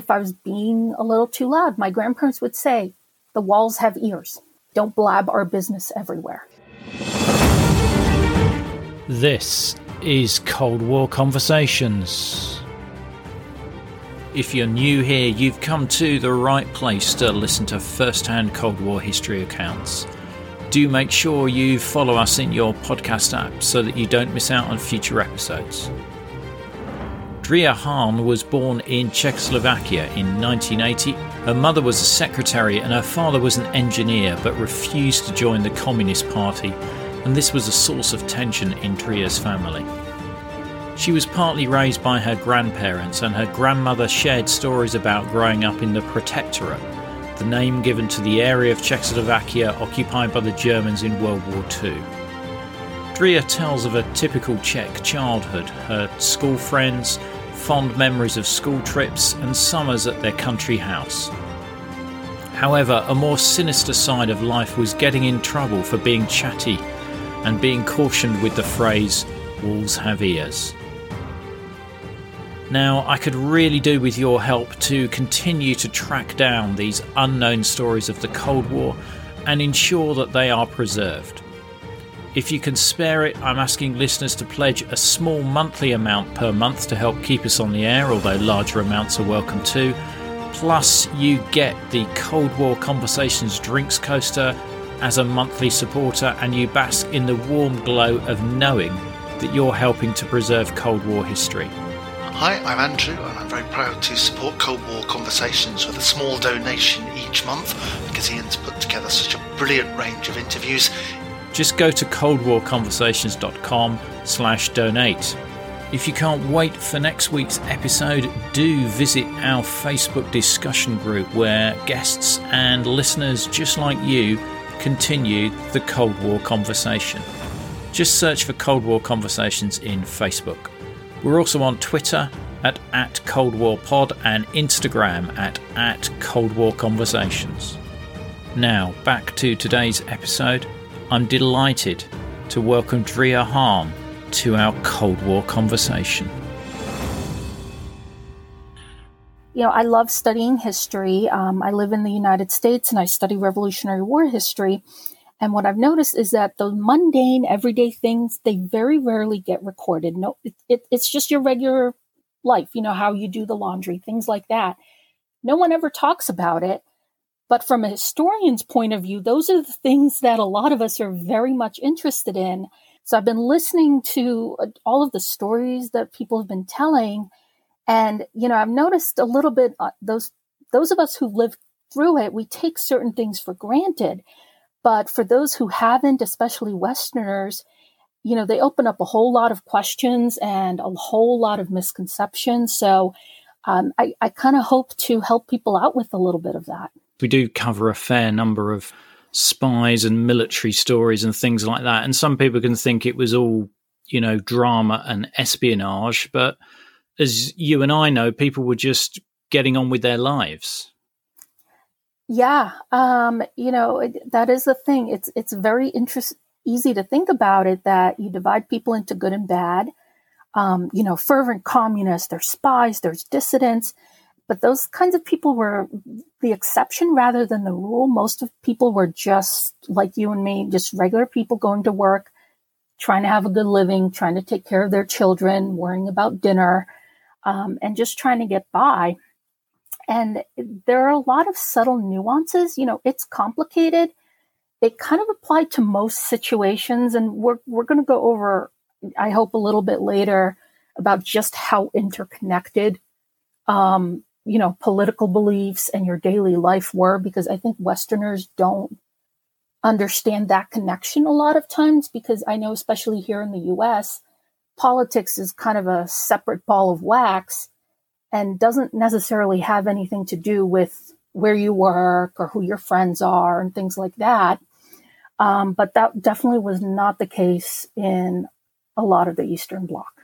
if I was being a little too loud, my grandparents would say, the walls have ears. Don't blab our business everywhere. This is Cold War Conversations. If you're new here, you've come to the right place to listen to first hand Cold War history accounts. Do make sure you follow us in your podcast app so that you don't miss out on future episodes. Drea Hahn was born in Czechoslovakia in 1980. Her mother was a secretary and her father was an engineer but refused to join the Communist Party, and this was a source of tension in Drea's family. She was partly raised by her grandparents, and her grandmother shared stories about growing up in the Protectorate, the name given to the area of Czechoslovakia occupied by the Germans in World War II. Drea tells of a typical Czech childhood, her school friends, fond memories of school trips, and summers at their country house. However, a more sinister side of life was getting in trouble for being chatty and being cautioned with the phrase, Walls have ears. Now, I could really do with your help to continue to track down these unknown stories of the Cold War and ensure that they are preserved. If you can spare it, I'm asking listeners to pledge a small monthly amount per month to help keep us on the air, although larger amounts are welcome too. Plus, you get the Cold War Conversations drinks coaster as a monthly supporter, and you bask in the warm glow of knowing that you're helping to preserve Cold War history. Hi, I'm Andrew, and I'm very proud to support Cold War Conversations with a small donation each month because Ian's put together such a brilliant range of interviews. Just go to coldwarconversations.com slash donate. If you can't wait for next week's episode, do visit our Facebook discussion group where guests and listeners just like you continue the Cold War conversation. Just search for Cold War Conversations in Facebook. We're also on Twitter at, at Cold War Pod and Instagram at, at Cold War Conversations. Now, back to today's episode. I'm delighted to welcome Drea Hahn to our Cold War conversation. You know, I love studying history. Um, I live in the United States and I study Revolutionary War history. And what I've noticed is that the mundane, everyday things, they very rarely get recorded. No, it, it, it's just your regular life, you know, how you do the laundry, things like that. No one ever talks about it. But from a historian's point of view, those are the things that a lot of us are very much interested in. So I've been listening to uh, all of the stories that people have been telling. And, you know, I've noticed a little bit uh, those, those of us who lived through it, we take certain things for granted. But for those who haven't, especially Westerners, you know, they open up a whole lot of questions and a whole lot of misconceptions. So um, I, I kind of hope to help people out with a little bit of that. We do cover a fair number of spies and military stories and things like that. And some people can think it was all, you know, drama and espionage. But as you and I know, people were just getting on with their lives. Yeah, um, you know that is the thing. It's it's very interest easy to think about it that you divide people into good and bad. Um, you know, fervent communists, there's spies, there's dissidents, but those kinds of people were the exception rather than the rule. Most of people were just like you and me, just regular people going to work, trying to have a good living, trying to take care of their children, worrying about dinner, um, and just trying to get by. And there are a lot of subtle nuances. You know, it's complicated. It kind of applied to most situations. And we're, we're going to go over, I hope, a little bit later about just how interconnected, um, you know, political beliefs and your daily life were, because I think Westerners don't understand that connection a lot of times, because I know, especially here in the US, politics is kind of a separate ball of wax and doesn't necessarily have anything to do with where you work or who your friends are and things like that. Um, but that definitely was not the case in a lot of the Eastern Bloc.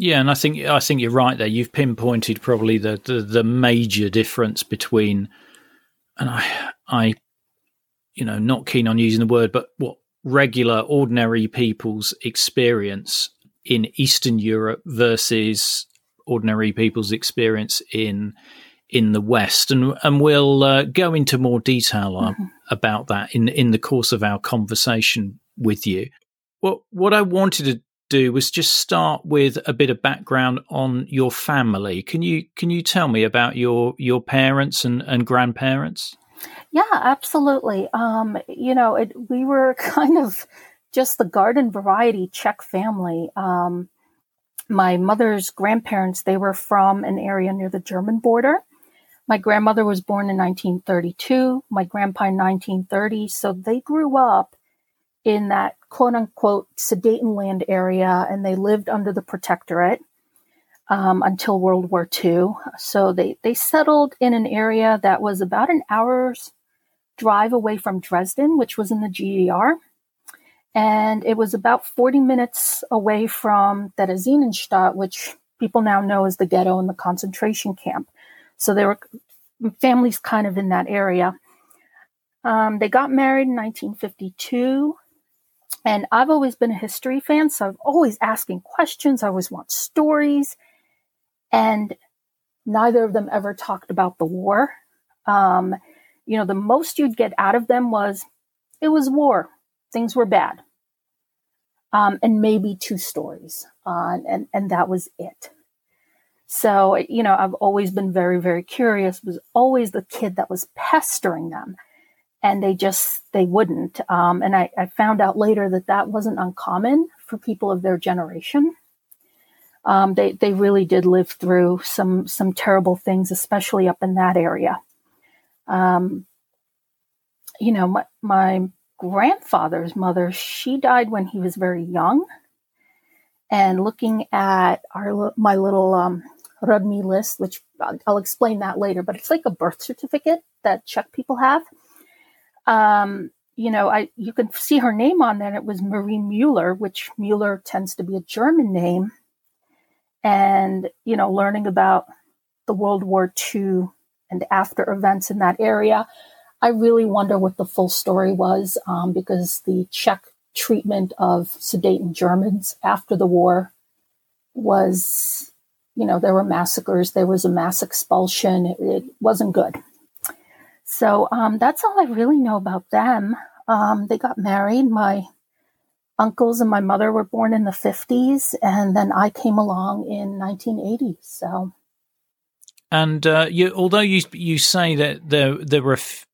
Yeah, and I think I think you're right there. You've pinpointed probably the, the, the major difference between, and I I, you know, not keen on using the word, but what regular ordinary people's experience in Eastern Europe versus ordinary people's experience in in the West, and and we'll uh, go into more detail mm-hmm. about that in in the course of our conversation with you. Well, what I wanted to do was just start with a bit of background on your family. Can you can you tell me about your your parents and, and grandparents? Yeah, absolutely. Um, you know, it, we were kind of just the garden variety Czech family. Um, my mother's grandparents, they were from an area near the German border. My grandmother was born in 1932, my grandpa in 1930. So they grew up in that quote unquote Sudetenland area and they lived under the protectorate um, until World War II. So they, they settled in an area that was about an hour's drive away from Dresden, which was in the GDR. And it was about 40 minutes away from Theresienstadt, which people now know as the ghetto and the concentration camp. So there were families kind of in that area. Um, they got married in 1952. And I've always been a history fan, so I'm always asking questions. I always want stories. And neither of them ever talked about the war. Um, you know, the most you'd get out of them was it was war, things were bad, um, and maybe two stories, uh, and and that was it. So you know, I've always been very very curious. Was always the kid that was pestering them and they just they wouldn't. Um, and I, I, found out later that that wasn't uncommon for people of their generation. Um, they they really did live through some some terrible things especially up in that area. Um, you know my, my grandfather's mother she died when he was very young. And looking at our my little um, Rodný list, which I'll, I'll explain that later, but it's like a birth certificate that Czech people have um, you know, I you can see her name on there. It was Marie Mueller, which Mueller tends to be a German name. And you know, learning about the World War II and after events in that area, I really wonder what the full story was um, because the Czech treatment of Sudeten Germans after the war was, you know, there were massacres, there was a mass expulsion. It, it wasn't good. So um, that's all I really know about them. Um, they got married. My uncles and my mother were born in the 50s, and then I came along in 1980. So. And uh, you, although you you say that there there were f-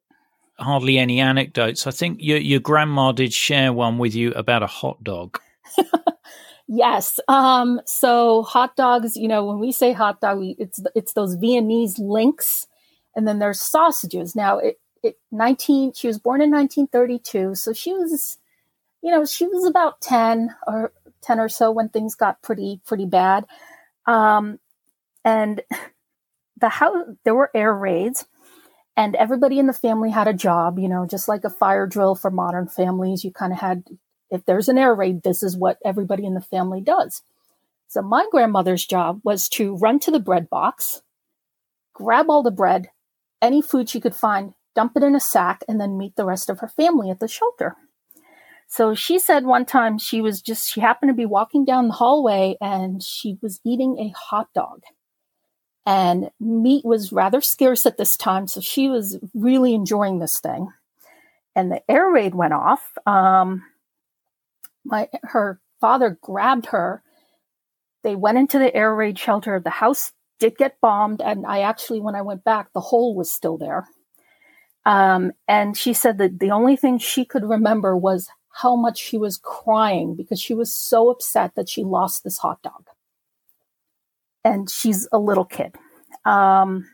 hardly any anecdotes, I think your your grandma did share one with you about a hot dog. yes. Um, so hot dogs, you know, when we say hot dog, we, it's it's those Viennese links and then there's sausages. Now, it, it 19, she was born in 1932, so she was, you know, she was about 10 or 10 or so when things got pretty, pretty bad. Um, and the house, there were air raids and everybody in the family had a job, you know, just like a fire drill for modern families. You kind of had, if there's an air raid, this is what everybody in the family does. So my grandmother's job was to run to the bread box, grab all the bread, any food she could find, dump it in a sack, and then meet the rest of her family at the shelter. So she said one time she was just, she happened to be walking down the hallway and she was eating a hot dog. And meat was rather scarce at this time, so she was really enjoying this thing. And the air raid went off. Um, my her father grabbed her. They went into the air raid shelter. Of the house did get bombed, and I actually, when I went back, the hole was still there. Um, and she said that the only thing she could remember was how much she was crying because she was so upset that she lost this hot dog. And she's a little kid. Um,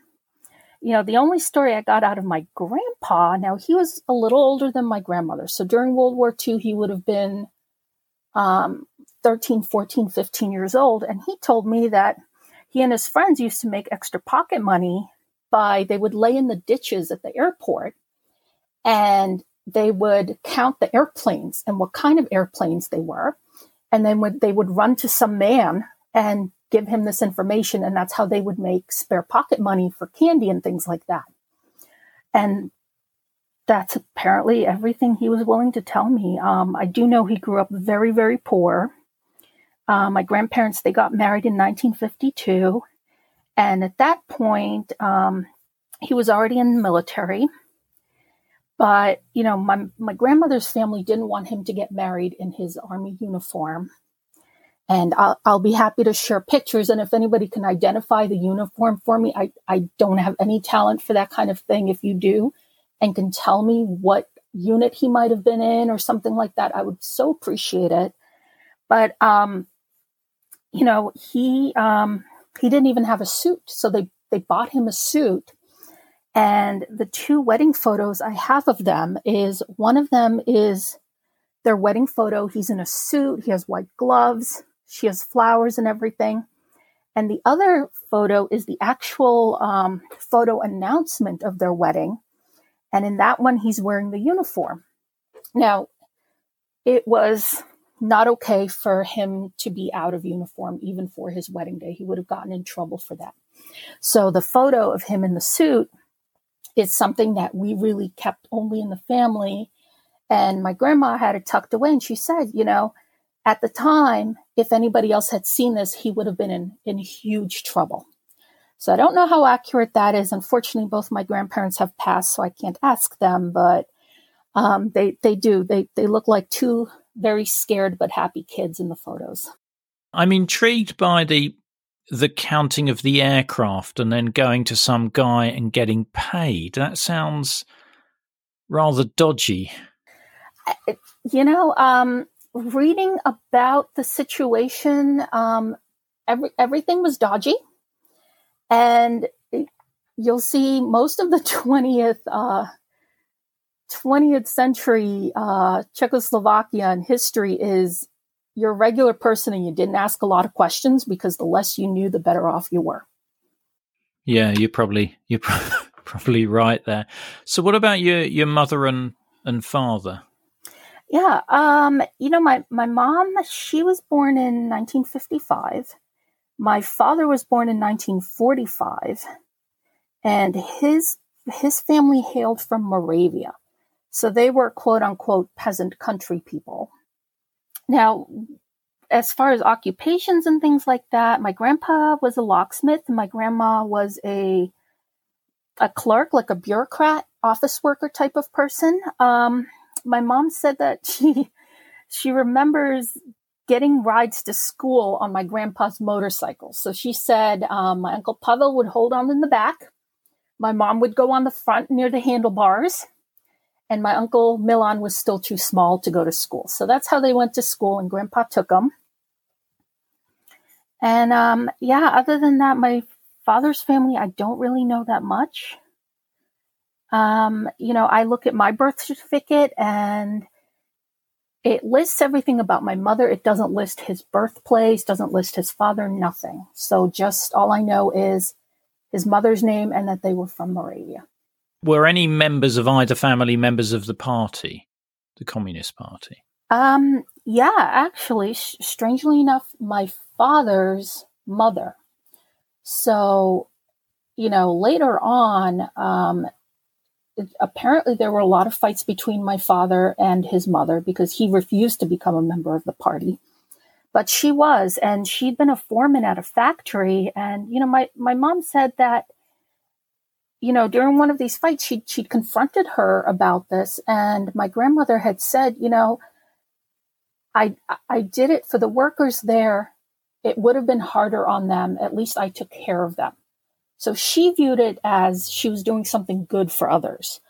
you know, the only story I got out of my grandpa, now he was a little older than my grandmother. So during World War II, he would have been um, 13, 14, 15 years old. And he told me that he and his friends used to make extra pocket money by they would lay in the ditches at the airport and they would count the airplanes and what kind of airplanes they were. And then would, they would run to some man and give him this information and that's how they would make spare pocket money for candy and things like that. And that's apparently everything he was willing to tell me. Um, i do know he grew up very very poor uh, my grandparents they got married in 1952, And at that point, um, he was already in the military. But, you know, my, my grandmother's family didn't want him to get married in his army uniform. And I'll, I'll be happy to share pictures. And if anybody can identify the uniform for me, I, I don't have any talent for that kind of thing. If you do and can tell me what unit he might have been in or something like that, I would so appreciate it. But, um, you know, he, um, he didn't even have a suit. So they, they bought him a suit and the two wedding photos I have of them is one of them is their wedding photo. He's in a suit, he has white gloves, she has flowers and everything. And the other photo is the actual um, photo announcement of their wedding. And in that one, he's wearing the uniform. Now, it was not okay for him to be out of uniform even for his wedding day. He would have gotten in trouble for that. So the photo of him in the suit is something that we really kept only in the family. And my grandma had it tucked away. And she said, you know, at the time, if anybody else had seen this, he would have been in, in huge trouble. So I don't know how accurate that is. Unfortunately, both my grandparents have passed, so I can't ask them, but um, they, they do. They, they look like two very scared but happy kids in the photos. I'm intrigued by the the counting of the aircraft and then going to some guy and getting paid. That sounds rather dodgy. You know, um, reading about the situation, um, every, everything was dodgy. And you'll see most of the 20th, uh, 20th century uh, Czechoslovakia and history is you're a regular person and you didn't ask a lot of questions because the less you knew, the better off you were. Yeah, you're probably you're probably right there. So, what about your your mother and and father? Yeah, um, you know, my my mom she was born in 1955. My father was born in 1945, and his his family hailed from Moravia, so they were quote unquote peasant country people. Now, as far as occupations and things like that, my grandpa was a locksmith my grandma was a a clerk, like a bureaucrat, office worker type of person. Um, my mom said that she she remembers getting rides to school on my grandpa's motorcycle. So she said um, my uncle Pavel would hold on in the back, my mom would go on the front near the handlebars, and my uncle Milan was still too small to go to school. So that's how they went to school, and Grandpa took them. And um, yeah, other than that, my father's family, I don't really know that much. Um, you know, I look at my birth certificate and it lists everything about my mother. It doesn't list his birthplace, doesn't list his father, nothing. So just all I know is his mother's name and that they were from Moravia were any members of either family members of the party, the Communist Party? Um, yeah, actually, sh- strangely enough, my father's mother. So, you know, later on, um, apparently there were a lot of fights between my father and his mother because he refused to become a member of the party. But she was, and she'd been a foreman at a factory. And, you know, my, my mom said that you know, during one of these fights, she she'd confronted her about this, and my grandmother had said, you know, I I did it for the workers there. It would have been harder on them. At least I took care of them. So she viewed it as she was doing something good for others.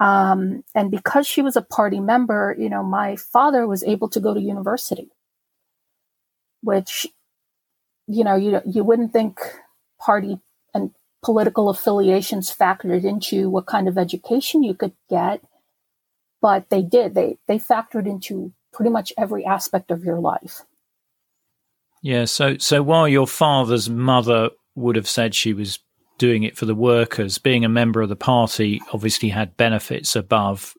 Um, and because she was a party member, you know, my father was able to go to university, which, you know, you you wouldn't think party political affiliations factored into what kind of education you could get, but they did. They they factored into pretty much every aspect of your life. Yeah, so so while your father's mother would have said she was doing it for the workers, being a member of the party obviously had benefits above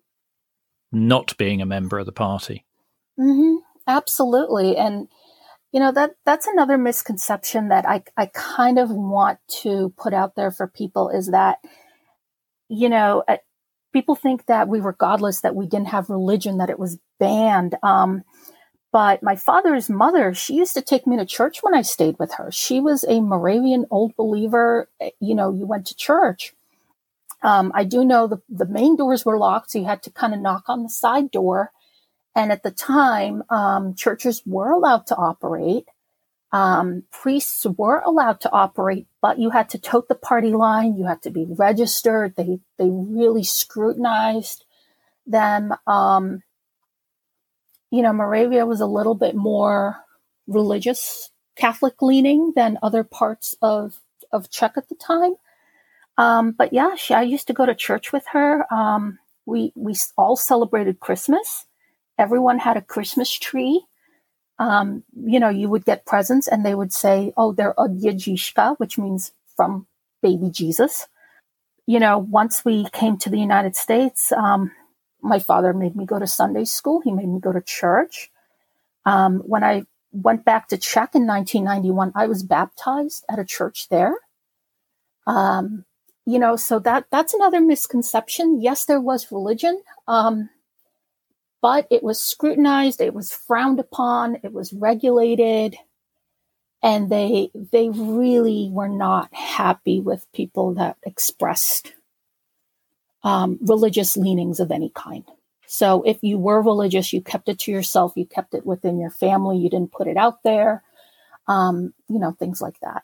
not being a member of the party. Mm-hmm. Absolutely, and you know that that's another misconception that I I kind of want to put out there for people is that you know uh, people think that we were godless that we didn't have religion that it was banned um, But my father's mother, she used to take me to church when I stayed with her. She was a Moravian old believer. You know, you went to church. Um, I do know the, the main doors were locked, so you had to kind of knock on the side door. And at the time, um, churches were allowed to operate. Um, priests were allowed to operate, but you had to tote the party line. You had to be registered. They they really scrutinized them. Um, you know, Moravia was a little bit more religious, Catholic leaning than other parts of of Czech at the time. Um, but yeah, she, I used to go to church with her. Um, we we all celebrated Christmas. Everyone had a Christmas tree. Um, you know, you would get presents, and they would say, "Oh, they're od Ježíška," which means from baby Jesus. You know, once we came to the United States, um, my father made me go to Sunday school. He made me go to church. Um, when I went back to Czech in 1991, I was baptized at a church there. Um, you know, so that that's another misconception. Yes, there was religion, um, but it was scrutinized, it was frowned upon, it was regulated, and they they really were not happy with people that expressed um, religious leanings of any kind. So if you were religious, you kept it to yourself, you kept it within your family, you didn't put it out there, um, you know, things like that.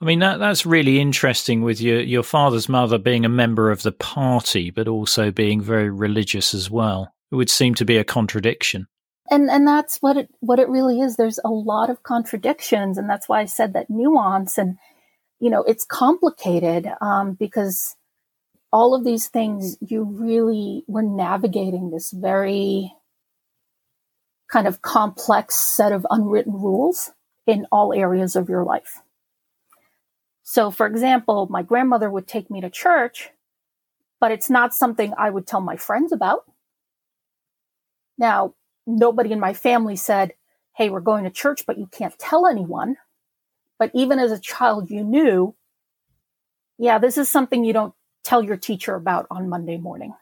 I mean that that's really interesting with your your father's mother being a member of the party but also being very religious as well. It would seem to be a contradiction. And and that's what it what it really is. There's a lot of contradictions and that's why I said that nuance and you know, it's complicated um, because all of these things, you really were navigating this very kind of complex set of unwritten rules in all areas of your life. So, for example, my grandmother would take me to church, but it's not something I would tell my friends about. Now, nobody in my family said, Hey, we're going to church, but you can't tell anyone. But even as a child, you knew, yeah, this is something you don't tell your teacher about on Monday morning?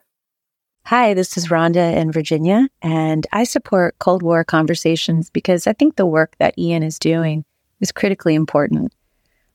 Hi, this is Rhonda in Virginia, and I support Cold War conversations because I think the work that Ian is doing is critically important.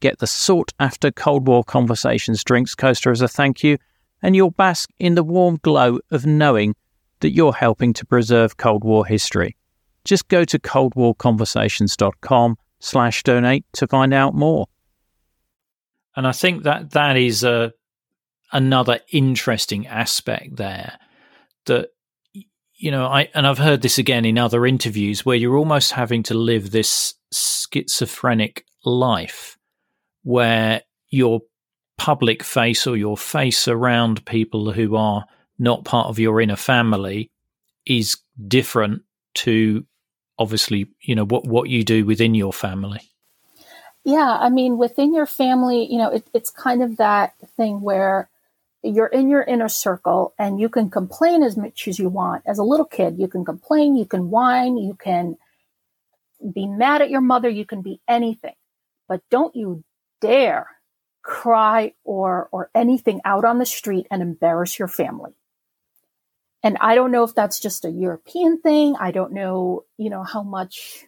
get the sought after Cold War Conversations drinks coaster as a thank you, and you'll bask in the warm glow of knowing that you're helping to preserve Cold War history. Just go to coldwarconversations.com slash donate to find out more. And I think that that is a another interesting aspect there that you know i and i've heard this again in other interviews where you're almost having to live this schizophrenic life where your public face or your face around people who are not part of your inner family is different to obviously you know what what you do within your family yeah i mean within your family you know it, it's kind of that thing where you're in your inner circle and you can complain as much as you want. As a little kid, you can complain, you can whine, you can be mad at your mother, you can be anything. But don't you dare cry or or anything out on the street and embarrass your family. And I don't know if that's just a European thing. I don't know, you know, how much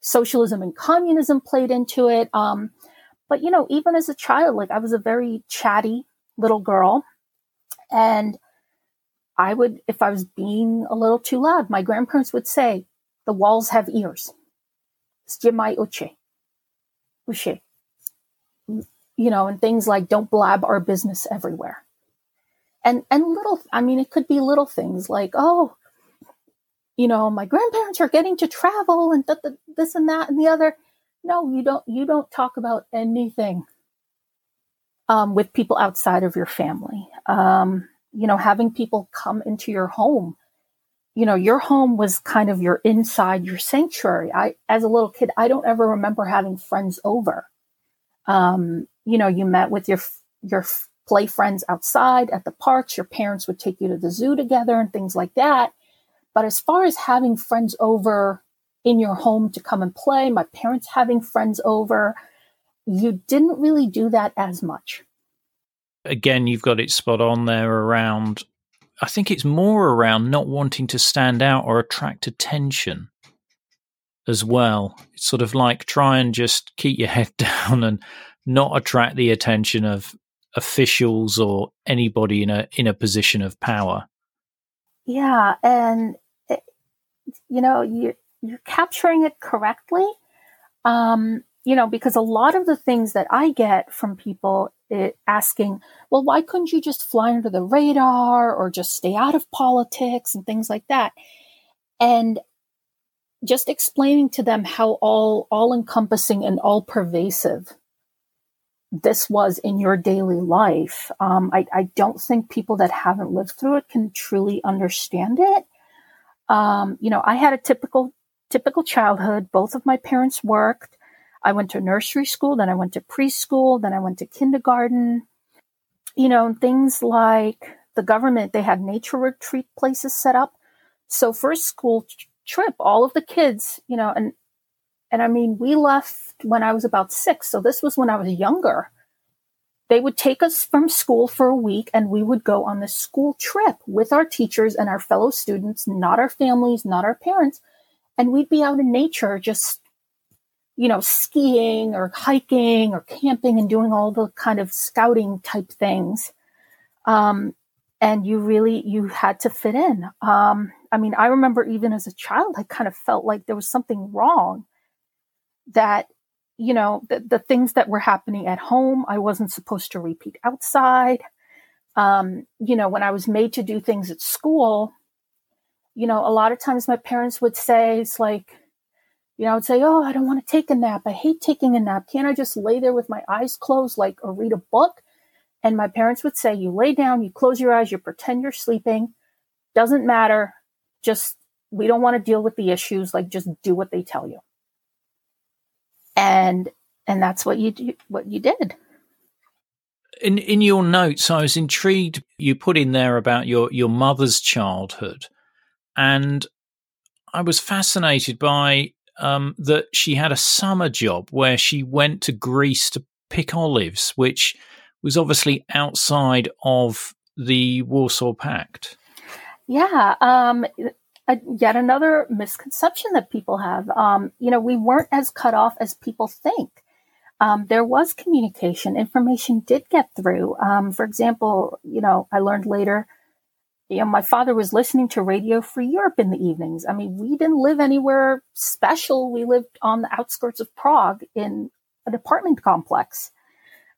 socialism and communism played into it. Um, but you know, even as a child, like I was a very chatty little girl. And I would, if I was being a little too loud, my grandparents would say, the walls have ears. You know, and things like don't blab our business everywhere. And, and little, I mean, it could be little things like, oh, you know, my grandparents are getting to travel and th- th- this and that and the other. No, you don't, you don't talk about anything um, with people outside of your family. Um, you know, having people come into your home you know, your home was kind of your inside, your sanctuary. I, as a little kid, I don't ever remember having friends over. Um, you know, you met with your, your play friends outside at the parks. Your parents would take you to the zoo together and things like that. But as far as having friends over in your home to come and play, my parents having friends over, you didn't really do that as much. Again, you've got it spot on there around I think it's more around not wanting to stand out or attract attention as well. It's sort of like try and just keep your head down and not attract the attention of officials or anybody in a in a position of power. Yeah, and it, you know you you're capturing it correctly. Um, you know, because a lot of the things that I get from people it, asking, well, why couldn't you just fly under the radar or just stay out of politics and things like that? And just explaining to them how all all encompassing and all pervasive this was in your daily life. Um, I, I, don't think people that haven't lived through it can truly understand it. Um, you know, I had a typical typical childhood. Both of my parents worked. I went to nursery school, then I went to preschool, then I went to kindergarten. You know, things like the government, they had nature retreat places set up. So for school trip, all of the kids, you know, and and I mean, we left when I was about six, so this was when I was younger. They would take us from school for a week and we would go on this school trip with our teachers and our fellow students, not our families, not our parents. And we'd be out in nature just you know, skiing or hiking or camping and doing all the kind of scouting type things. Um, and you really, you had to fit in. Um, I mean, I remember even as a child, I kind of felt like there was something wrong that, you know, the, the things that were happening at home, I wasn't supposed to repeat outside. Um, you know, when I was made to do things at school, you know, a lot of times my parents would say, it's like, you know, I would say, Oh, I don't want to take a nap. I hate taking a nap. Can't I just lay there with my eyes closed, like, or read a book? And my parents would say, You lay down, you close your eyes, you pretend you're sleeping. Doesn't matter. Just, we don't want to deal with the issues. Like, just do what they tell you. And, and that's what you do, what you did. In, in your notes, I was intrigued. You put in there about your, your mother's childhood. And I was fascinated by um, that she had a summer job where she went to Greece to pick olives, which was obviously outside of the Warsaw Pact. Yeah, um, yet another misconception that people have. Um, you know, we weren't as cut off as people think. Um, there was communication, information did get through. Um, for example, you know, I learned later you know, my father was listening to Radio Free Europe in the evenings. I mean, we didn't live anywhere special. We lived on the outskirts of Prague in an apartment complex.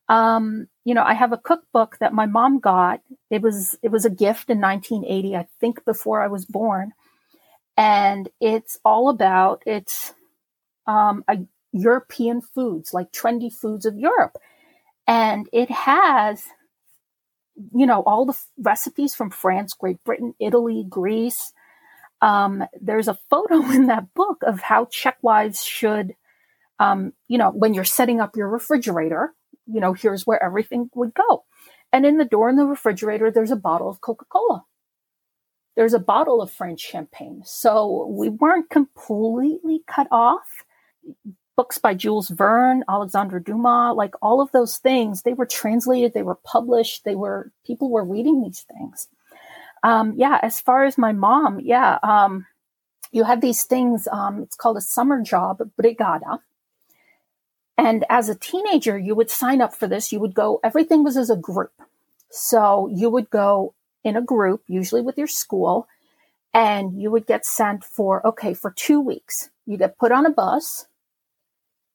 Um, you know, I have a cookbook that my mom got. It was it was a gift in 1980, I think, before I was born, and it's all about it's um, a European foods, like trendy foods of Europe, and it has you know, all the f- recipes from France, Great Britain, Italy, Greece. Um, there's a photo in that book of how Czech wives should, um, you know, when you're setting up your refrigerator, you know, here's where everything would go. And in the door in the refrigerator, there's a bottle of Coca Cola. There's a bottle of French champagne. So we weren't completely cut off books by Jules Verne, Alexandre Dumas, like all of those things, they were translated, they were published, they were, people were reading these things. Um, yeah, as far as my mom, yeah, um, you had these things, um, it's called a summer job, brigada. And as a teenager, you would sign up for this. You would go, everything was as a group. So you would go in a group, usually with your school, and you would get sent for, okay, for two weeks. You get put on a bus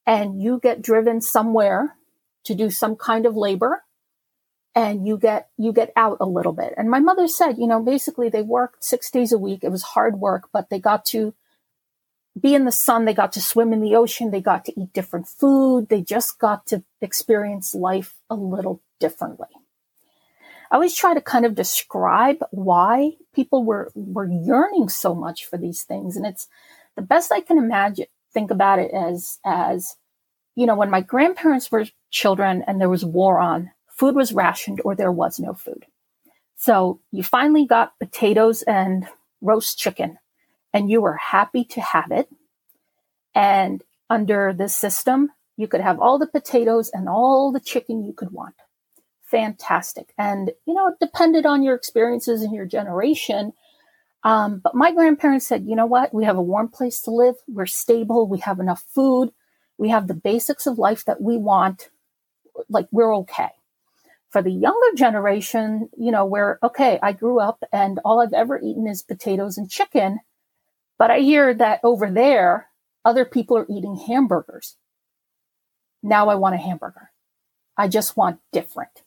and you get driven somewhere to do some kind of labor and you get you get out a little bit and my mother said you know basically they worked 6 days a week it was hard work but they got to be in the sun they got to swim in the ocean they got to eat different food they just got to experience life a little differently I always try to kind of describe why people were were yearning so much for these things, and it's the best I can imagine. Think about it as as you know, when my grandparents were children and there was war on, food was rationed or there was no food. So you finally got potatoes and roast chicken, and you were happy to have it. And under this system, you could have all the potatoes and all the chicken you could want. Fantastic. And, you know, it depended on your experiences and your generation. Um, but my grandparents said, you know what? We have a warm place to live. We're stable. We have enough food. We have the basics of life that we want. Like, we're okay. For the younger generation, you know, where, okay, I grew up and all I've ever eaten is potatoes and chicken. But I hear that over there, other people are eating hamburgers. Now I want a hamburger. I just want different.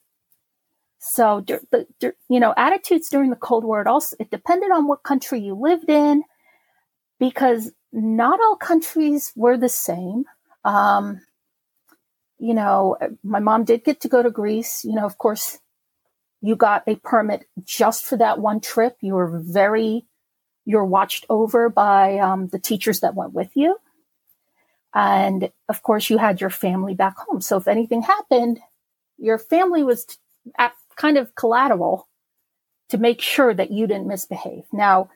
So, you know, attitudes during the Cold War, it also, it depended on what country you lived in because not all countries were the same. Um, you know, my mom did get to go to Greece. You know, of course, you got a permit just for that one trip. You were very, you were watched over by um, the teachers that went with you. And of course, you had your family back home. So if anything happened, your family was kind of collateral to make sure that you didn't misbehave. Now,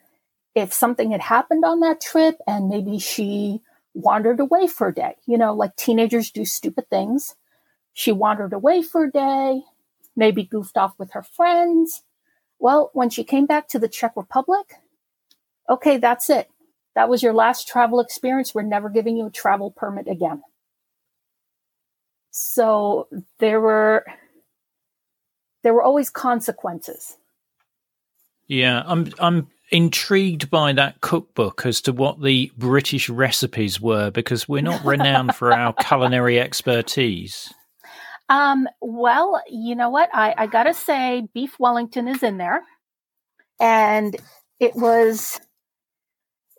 if something had happened on that trip and maybe she wandered away for a day, you know, like teenagers do stupid things. She wandered away for a day, maybe goofed off with her friends. Well, when she came back to the Czech Republic, okay, that's it. That was your last travel experience. We're never giving you a travel permit again. So there were there were always consequences. Yeah, I'm I'm intrigued by that cookbook as to what the British recipes were because we're not renowned for our culinary expertise. Um, well, you know what? I, I gotta say, beef Wellington is in there. And it was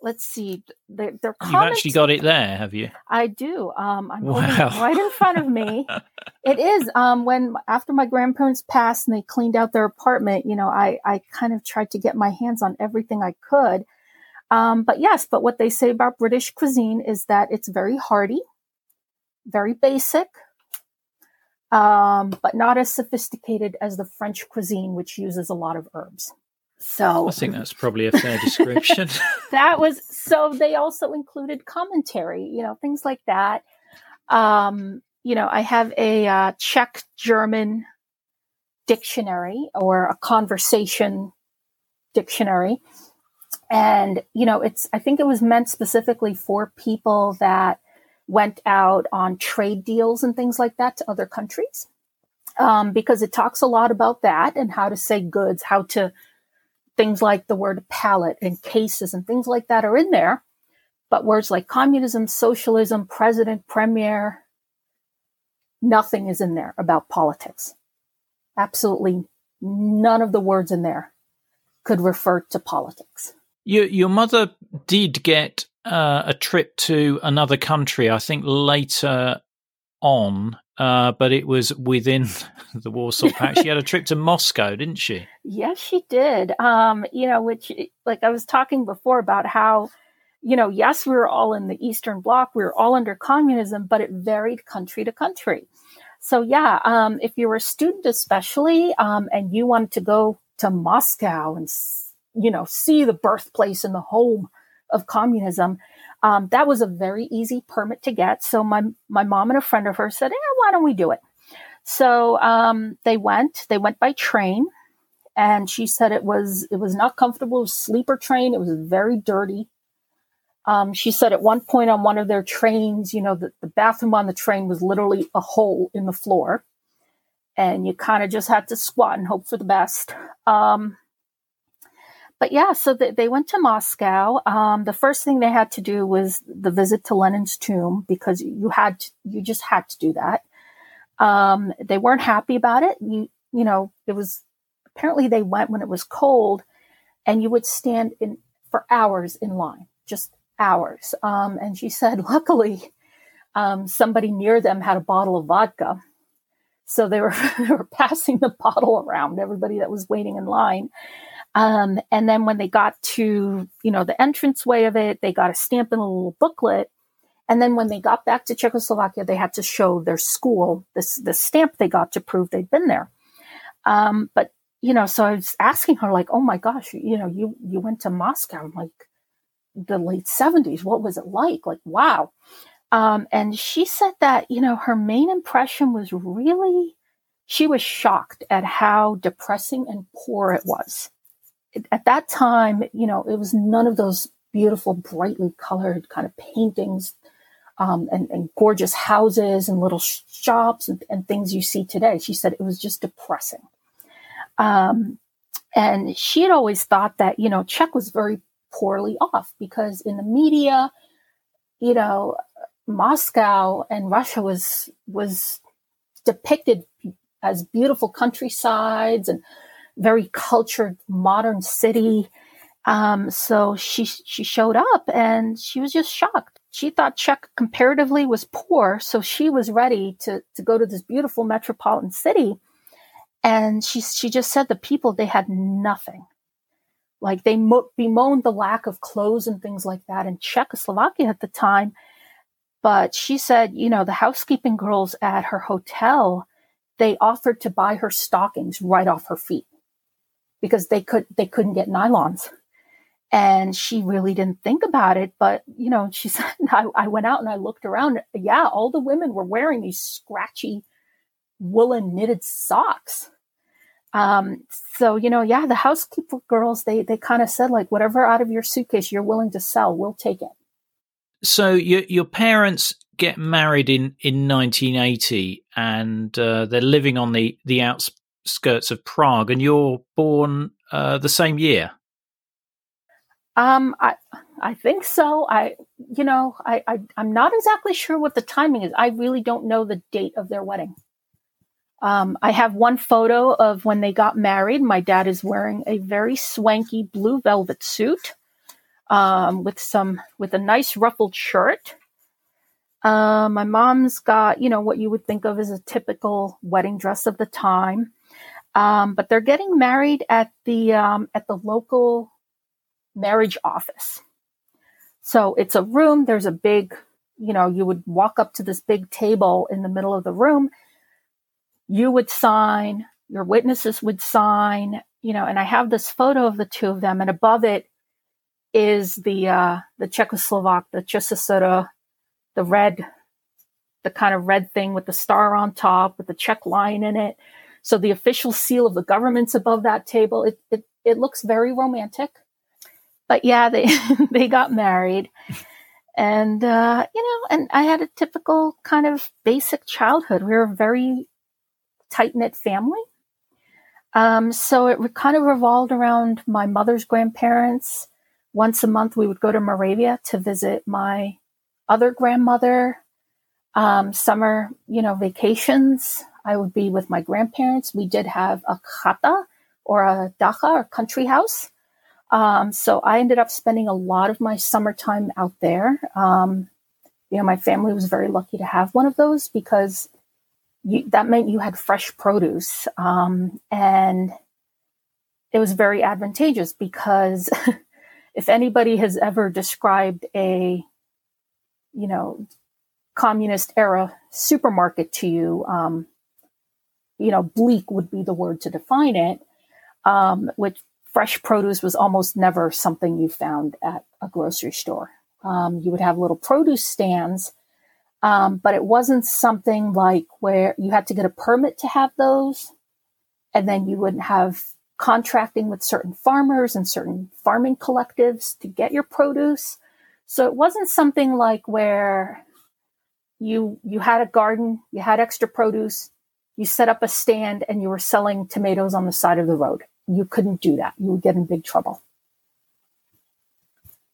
let's see, their, their You've actually got it there, have you? I do. Um, I'm wow. right in front of me. it is. Um, when after my grandparents passed and they cleaned out their apartment, you know, I I kind of tried to get my hands on everything I could. Um, but yes, but what they say about British cuisine is that it's very hearty, very basic, um, but not as sophisticated as the French cuisine, which uses a lot of herbs. So I think that's probably a fair description. that was so they also included commentary, you know, things like that. Um, you know, I have a uh, Czech German dictionary or a conversation dictionary. And, you know, it's, I think it was meant specifically for people that went out on trade deals and things like that to other countries. Um, because it talks a lot about that and how to say goods, how to things like the word palette and cases and things like that are in there. But words like communism, socialism, president, premier, nothing is in there about politics. Absolutely none of the words in there could refer to politics. Your, your mother did get uh, a trip to another country, I think later on uh, but it was within the Warsaw Pact. she had a trip to Moscow, didn't she? Yes, she did. Um, you know, which, like I was talking before about how, you know, yes, we were all in the Eastern Bloc, we were all under communism, but it varied country to country. So, yeah, um, if you were a student, especially, um, and you wanted to go to Moscow and, you know, see the birthplace and the home of communism, um, that was a very easy permit to get. So my my mom and a friend of hers said, "Yeah, why don't we do it?" So um, they went. They went by train, and she said it was it was not comfortable. It was sleeper train. It was very dirty. Um, she said at one point on one of their trains, you know, the, the bathroom on the train was literally a hole in the floor, and you kind of just had to squat and hope for the best. Um, but yeah, so they, they went to Moscow. Um, the first thing they had to do was the visit to Lenin's tomb because you had to, you just had to do that. Um, they weren't happy about it. You you know it was apparently they went when it was cold, and you would stand in for hours in line, just hours. Um, and she said, luckily, um, somebody near them had a bottle of vodka. So they were they were passing the bottle around everybody that was waiting in line. Um, and then when they got to you know the entrance way of it, they got a stamp in a little booklet. And then when they got back to Czechoslovakia, they had to show their school this the stamp they got to prove they'd been there. Um, but you know, so I was asking her like, "Oh my gosh, you know, you you went to Moscow in like the late seventies. What was it like? Like, wow." Um, and she said that, you know, her main impression was really, she was shocked at how depressing and poor it was. At that time, you know, it was none of those beautiful, brightly colored kind of paintings um, and, and, gorgeous houses and little shops and, and, things you see today. She said it was just depressing. Um, and she had always thought that, you know, Czech was very poorly off because in the media, you know, Moscow and Russia was was depicted as beautiful countrysides and very cultured modern city. Um, so she she showed up and she was just shocked. She thought Czech comparatively was poor, so she was ready to to go to this beautiful metropolitan city. And she she just said the people they had nothing. Like they mo- bemoaned the lack of clothes and things like that in Czechoslovakia at the time but she said, you know, the housekeeping girls at her hotel, they offered to buy her stockings right off her feet because they could they couldn't get nylons. And she really didn't think about it, but you know, she said, I, I went out and I looked around. Yeah, all the women were wearing these scratchy woolen knitted socks. Um, so you know, yeah, the housekeeper girls they they kind of said like, whatever out of your suitcase you're willing to sell, we'll take it. So your your parents get married in in 1980, and uh, they're living on the the outskirts of Prague, and you're born uh, the same year. Um, I I think so. I you know I, I I'm not exactly sure what the timing is. I really don't know the date of their wedding. Um, I have one photo of when they got married. My dad is wearing a very swanky blue velvet suit um, with some with a nice ruffled shirt. Uh, my mom's got you know what you would think of as a typical wedding dress of the time, um, but they're getting married at the um, at the local marriage office. So it's a room. There's a big, you know, you would walk up to this big table in the middle of the room. You would sign. Your witnesses would sign. You know, and I have this photo of the two of them, and above it is the uh, the Czechoslovak, the Czechoslovakia, the red, the kind of red thing with the star on top with the Czech line in it. So the official seal of the government's above that table. It it, it looks very romantic. But yeah, they they got married. And uh, you know, and I had a typical kind of basic childhood. We were a very tight knit family. Um, so it kind of revolved around my mother's grandparents, once a month, we would go to Moravia to visit my other grandmother. Um, summer, you know, vacations, I would be with my grandparents. We did have a chata or a dacha or country house. Um, so I ended up spending a lot of my summertime out there. Um, you know, my family was very lucky to have one of those because you, that meant you had fresh produce. Um, and it was very advantageous because if anybody has ever described a, you know, communist era supermarket to you, um, you know, bleak would be the word to define it. Um, which fresh produce was almost never something you found at a grocery store. Um, you would have little produce stands, um, but it wasn't something like where you had to get a permit to have those, and then you wouldn't have contracting with certain farmers and certain farming collectives to get your produce. So it wasn't something like where you you had a garden, you had extra produce, you set up a stand and you were selling tomatoes on the side of the road. You couldn't do that. You would get in big trouble.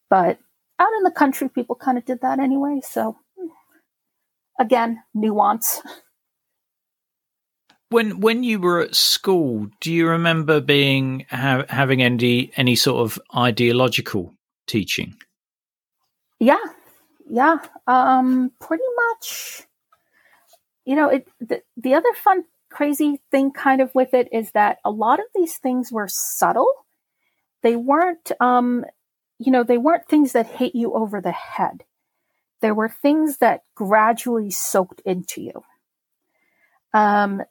But out in the country people kind of did that anyway, so again, nuance. When when you were at school, do you remember being ha- having any any sort of ideological teaching? Yeah, yeah, um, pretty much. You know, it the, the other fun crazy thing kind of with it is that a lot of these things were subtle. They weren't, um, you know, they weren't things that hit you over the head. There were things that gradually soaked into you. Um,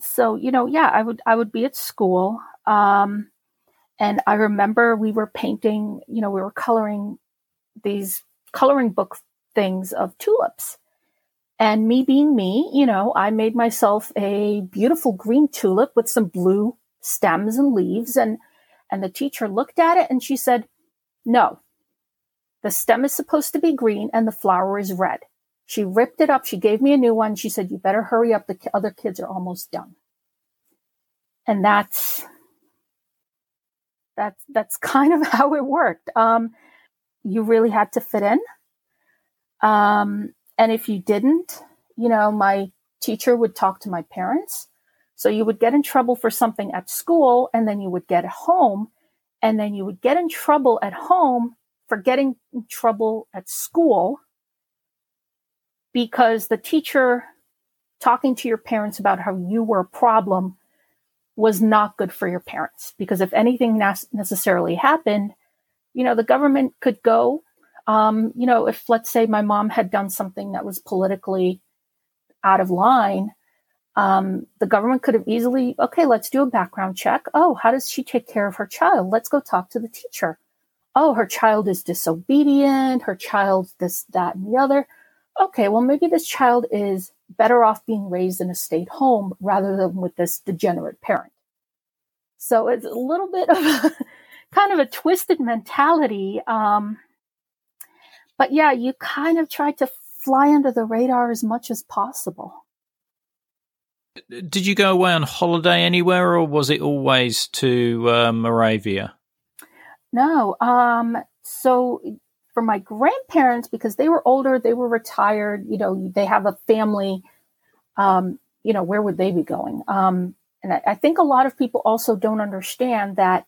so you know, yeah, I would I would be at school, um, and I remember we were painting. You know, we were coloring these coloring book things of tulips, and me being me, you know, I made myself a beautiful green tulip with some blue stems and leaves, and and the teacher looked at it and she said, "No, the stem is supposed to be green and the flower is red." She ripped it up. She gave me a new one. She said, You better hurry up. The other kids are almost done. And that's, that's, that's kind of how it worked. Um, you really had to fit in. Um, and if you didn't, you know, my teacher would talk to my parents. So you would get in trouble for something at school and then you would get home and then you would get in trouble at home for getting in trouble at school because the teacher talking to your parents about how you were a problem was not good for your parents because if anything necessarily happened you know the government could go um, you know if let's say my mom had done something that was politically out of line um, the government could have easily okay let's do a background check oh how does she take care of her child let's go talk to the teacher oh her child is disobedient her child this that and the other okay, well, maybe this child is better off being raised in a state home rather than with this degenerate parent. So it's a little bit of a kind of a twisted mentality. Um, but yeah, you kind of try to fly under the radar as much as possible. Did you go away on holiday anywhere, or was it always to uh, Moravia? No. Um, so for my grandparents, because they were older, they were retired, you know, they have a family, um, you know, where would they be going? Um, and I, I think a lot of people also don't understand that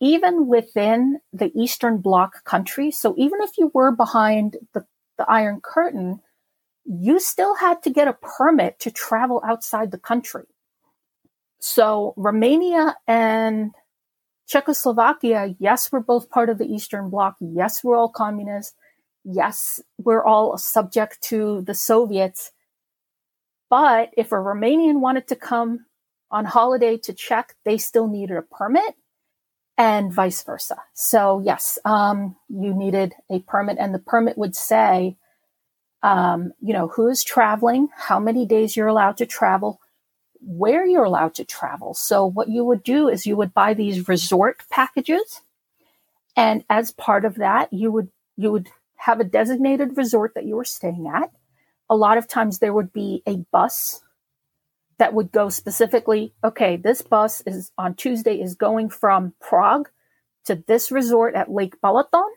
even within the Eastern Bloc countries, so even if you were behind the, the Iron Curtain, you still had to get a permit to travel outside the country. So Romania and Czechoslovakia, yes, we're both part of the Eastern Bloc. Yes, we're all communists. Yes, we're all subject to the Soviets. But if a Romanian wanted to come on holiday to Czech, they still needed a permit and vice versa. So yes, um, you needed a permit and the permit would say, um, you know, who is traveling, how many days you're allowed to travel, where you're allowed to travel. So what you would do is you would buy these resort packages and as part of that you would you would have a designated resort that you were staying at. A lot of times there would be a bus that would go specifically, okay, this bus is on Tuesday is going from Prague to this resort at Lake Balaton.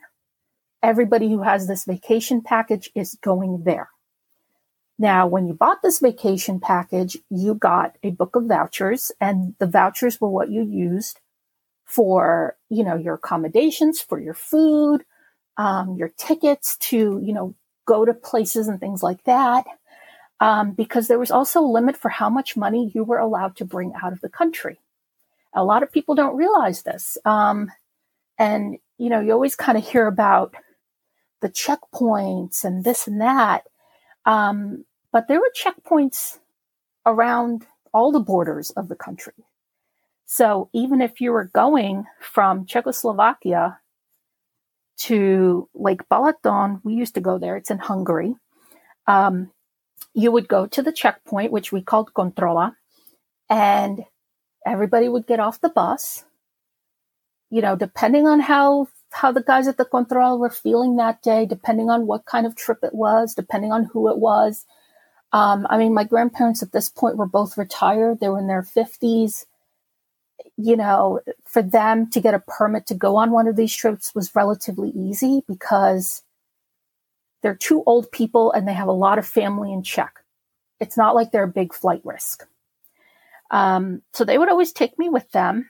Everybody who has this vacation package is going there. Now, when you bought this vacation package, you got a book of vouchers and the vouchers were what you used for, you know, your accommodations, for your food, um, your tickets to, you know, go to places and things like that. Um, because there was also a limit for how much money you were allowed to bring out of the country. A lot of people don't realize this. Um, and, you know, you always kind of hear about the checkpoints and this and that. Um, but there were checkpoints around all the borders of the country. So even if you were going from Czechoslovakia to Lake Balaton, we used to go there, it's in Hungary. Um, you would go to the checkpoint, which we called Kontrola, and everybody would get off the bus. You know, depending on how how the guys at the Kontrola were feeling that day, depending on what kind of trip it was, depending on who it was, um, I mean, my grandparents at this point were both retired. They were in their 50s. You know, for them to get a permit to go on one of these trips was relatively easy because they're two old people and they have a lot of family in Czech. It's not like they're a big flight risk. Um, so they would always take me with them.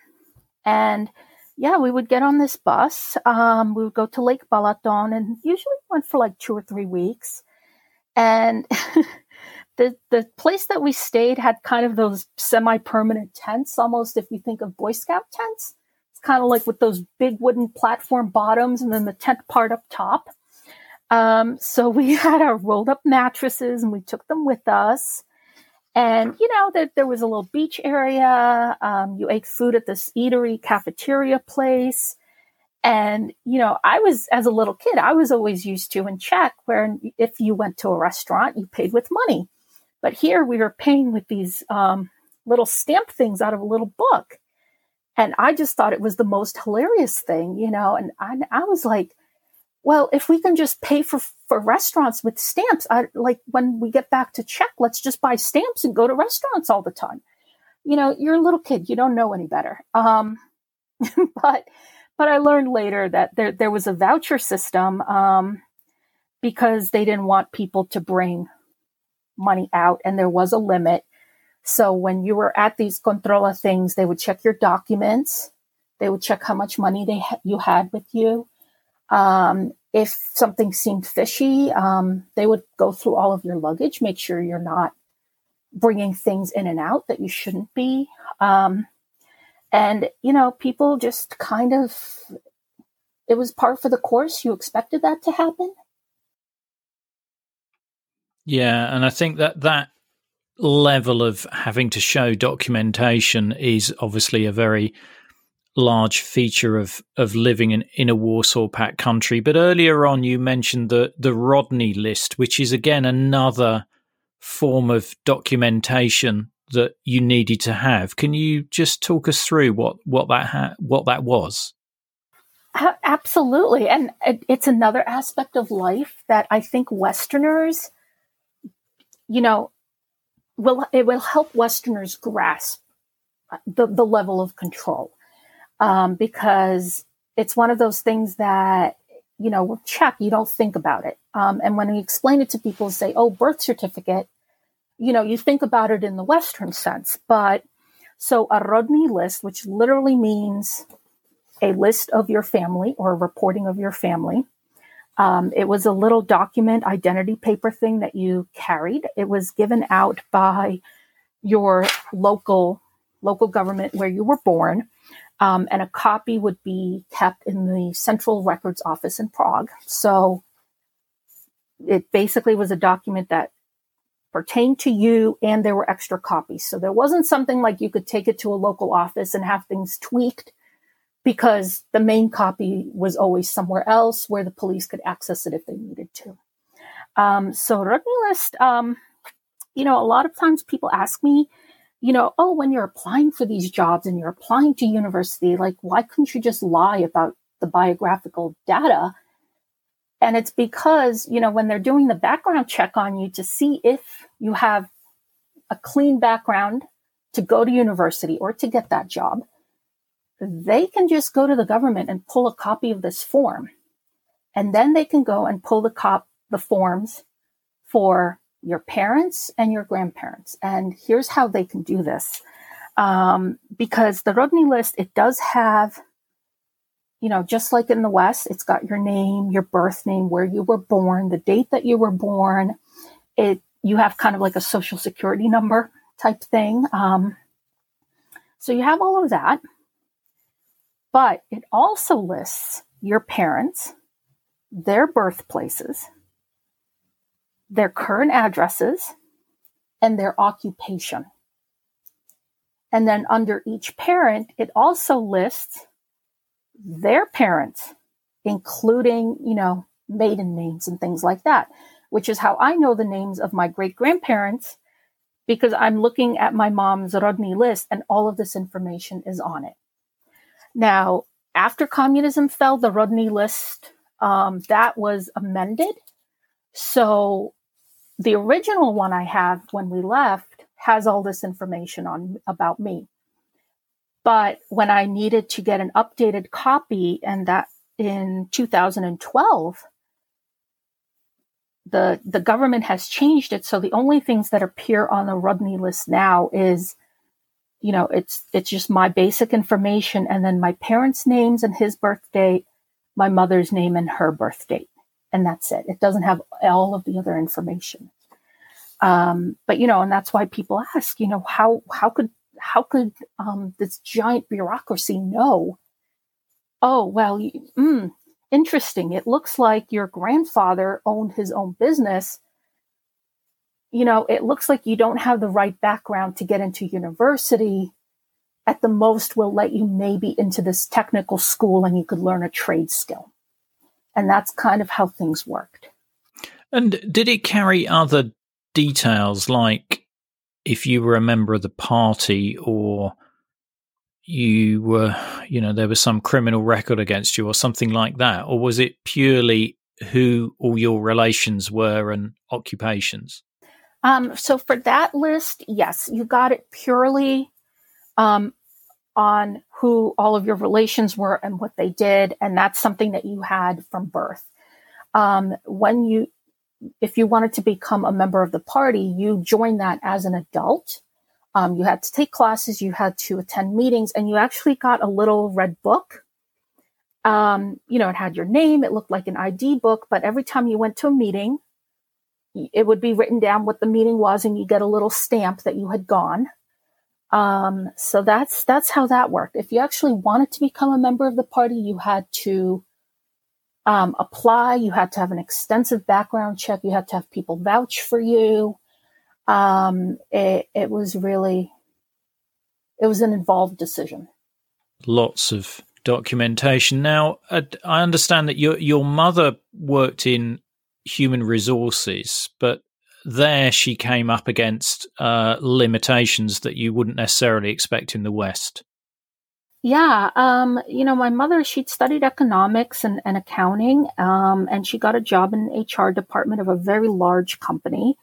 And yeah, we would get on this bus. Um, we would go to Lake Balaton and usually went for like two or three weeks. And the the place that we stayed had kind of those semi-permanent tents, almost if you think of Boy Scout tents. It's kind of like with those big wooden platform bottoms and then the tent part up top. Um, so we had our rolled up mattresses and we took them with us. And you know that there was a little beach area. Um, you ate food at this eatery cafeteria place. And, you know, I was, as a little kid, I was always used to in Czech where if you went to a restaurant, you paid with money. But here we were paying with these um, little stamp things out of a little book. And I just thought it was the most hilarious thing, you know. And I, I was like, well, if we can just pay for, for restaurants with stamps, I like when we get back to Czech, let's just buy stamps and go to restaurants all the time. You know, you're a little kid, you don't know any better. Um, but, but I learned later that there, there was a voucher system, um, because they didn't want people to bring money out and there was a limit. So when you were at these kontrola things, they would check your documents. They would check how much money they ha- you had with you. Um, if something seemed fishy, um, they would go through all of your luggage, make sure you're not bringing things in and out that you shouldn't be. Um, and, you know, people just kind of, it was part for the course. You expected that to happen. Yeah, and I think that that level of having to show documentation is obviously a very large feature of of living in, in a Warsaw Pact country. But earlier on, you mentioned the the Rodny list, which is again another form of documentation that you needed to have. Can you just talk us through what what that ha- what that was? Absolutely, and it's another aspect of life that I think Westerners you know, will it will help Westerners grasp the, the level of control um, because it's one of those things that you know check you don't think about it um, and when we explain it to people say oh birth certificate you know you think about it in the western sense but so a rodny list which literally means a list of your family or a reporting of your family um, it was a little document identity paper thing that you carried. It was given out by your local local government where you were born, um, and a copy would be kept in the central records office in Prague. So it basically was a document that pertained to you, and there were extra copies. So there wasn't something like you could take it to a local office and have things tweaked because the main copy was always somewhere else where the police could access it if they needed to. Um, so Rodny List, um, you know, a lot of times people ask me, you know, oh, when you're applying for these jobs and you're applying to university, like, why couldn't you just lie about the biographical data? And it's because, you know, when they're doing the background check on you to see if you have a clean background to go to university or to get that job, they can just go to the government and pull a copy of this form. And then they can go and pull the cop the forms for your parents and your grandparents. And here's how they can do this. Um, because the Rodny list, it does have, you know, just like in the West, it's got your name, your birth name, where you were born, the date that you were born. It you have kind of like a social security number type thing. Um, so you have all of that but it also lists your parents, their birthplaces, their current addresses, and their occupation. And then under each parent, it also lists their parents, including, you know, maiden names and things like that, which is how I know the names of my great grandparents because I'm looking at my mom's Rodny list and all of this information is on it. Now, after communism fell, the Rodny list um, that was amended. So the original one I have when we left has all this information on about me. But when I needed to get an updated copy, and that in 2012, the the government has changed it. So the only things that appear on the Rodny list now is you know, it's it's just my basic information and then my parents' names and his birth date, my mother's name and her birth date. And that's it. It doesn't have all of the other information. Um, but you know, and that's why people ask, you know, how how could how could um, this giant bureaucracy know? Oh well, mm, interesting. It looks like your grandfather owned his own business. You know, it looks like you don't have the right background to get into university. At the most, we'll let you maybe into this technical school and you could learn a trade skill. And that's kind of how things worked. And did it carry other details like if you were a member of the party or you were, you know, there was some criminal record against you or something like that? Or was it purely who all your relations were and occupations? Um, so for that list, yes, you got it purely um, on who all of your relations were and what they did, and that's something that you had from birth. Um, when you if you wanted to become a member of the party, you joined that as an adult. Um, you had to take classes, you had to attend meetings, and you actually got a little red book. Um, you know, it had your name, it looked like an ID book, but every time you went to a meeting, it would be written down what the meeting was, and you get a little stamp that you had gone. Um, so that's that's how that worked. If you actually wanted to become a member of the party, you had to um, apply. You had to have an extensive background check. You had to have people vouch for you. Um, it, it was really, it was an involved decision. Lots of documentation. Now, I understand that your your mother worked in human resources, but there she came up against uh, limitations that you wouldn't necessarily expect in the West. Yeah, um, you know, my mother, she'd studied economics and, and accounting, um, and she got a job in HR department of a very large company.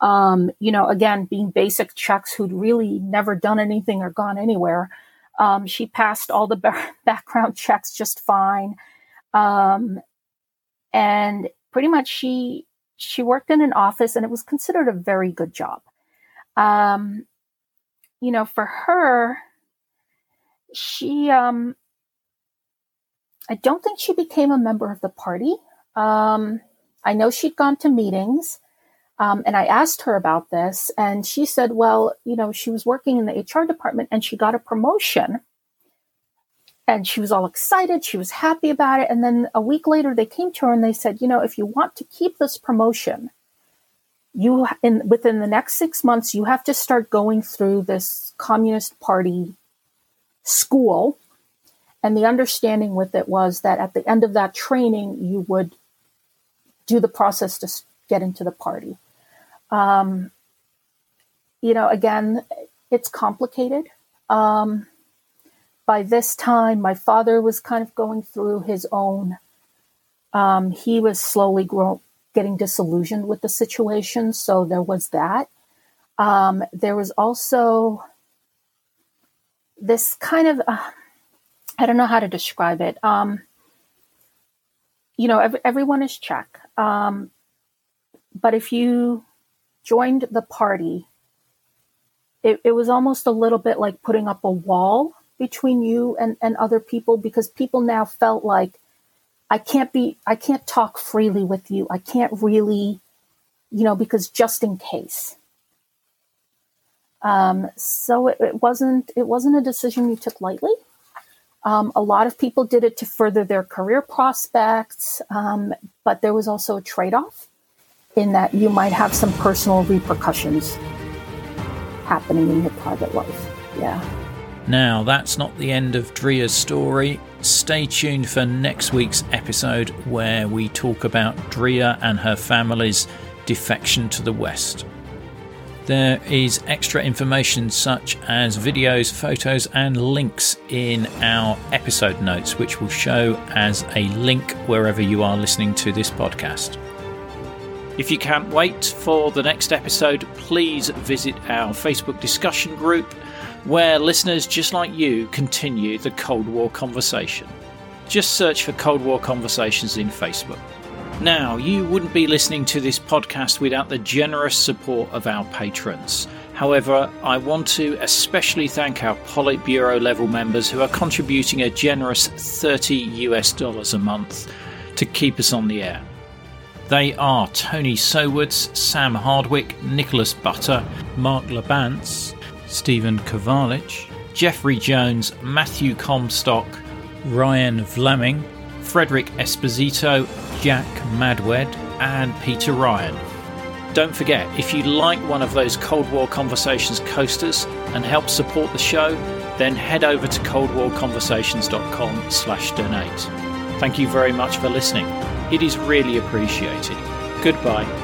Um, you know, again, being basic checks who'd really never done anything or gone anywhere. Um, she passed all the background checks just fine. Um, and pretty much she, she worked in an office and it was considered a very good job. Um, you know, for her, she um I don't think she became a member of the party. Um, I know she'd gone to meetings, um, and I asked her about this, and she said, "Well, you know, she was working in the HR department, and she got a promotion, and she was all excited. She was happy about it. And then a week later, they came to her and they said, you know, if you want to keep this promotion, you in within the next six months, you have to start going through this Communist Party school. And the understanding with it was that at the end of that training, you would do the process to get into the party. Um, you know, again, it's complicated. Um, by this time, my father was kind of going through his own. Um, he was slowly grow- getting disillusioned with the situation, so there was that. Um, there was also this kind of uh, I don't know how to describe it. Um, you know, every, everyone is Czech, um, but if you joined the party, it, it was almost a little bit like putting up a wall between you and, and other people because people now felt like I can't be I can't talk freely with you. I can't really, you know, because just in case. Um, so it, it, wasn't it wasn't a decision you took lightly. Um, a lot of people did it to further their career prospects, um, but there was also a trade off in that you might have some personal repercussions happening in your private life. Yeah. Now, that's not the end of Drea's story. Stay tuned for next week's episode where we talk about Drea and her family's defection to the West. There is extra information such as videos, photos, and links in our episode notes, which will show as a link wherever you are listening to this podcast. If you can't wait for the next episode, please visit our Facebook discussion group where listeners just like you continue the Cold War conversation. Just search for Cold War Conversations in Facebook. Now, you wouldn't be listening to this podcast without the generous support of our patrons. However, I want to especially thank our Politburo level members who are contributing a generous 30 US dollars a month to keep us on the air. They are Tony Sowards, Sam Hardwick, Nicholas Butter, Mark Labance, Stephen Kovalich, Jeffrey Jones, Matthew Comstock, Ryan Vlaming, Frederick Esposito, Jack Madwed, and Peter Ryan. Don't forget, if you like one of those Cold War Conversations coasters and help support the show, then head over to coldwarconversations.com slash donate. Thank you very much for listening. It is really appreciated. Goodbye.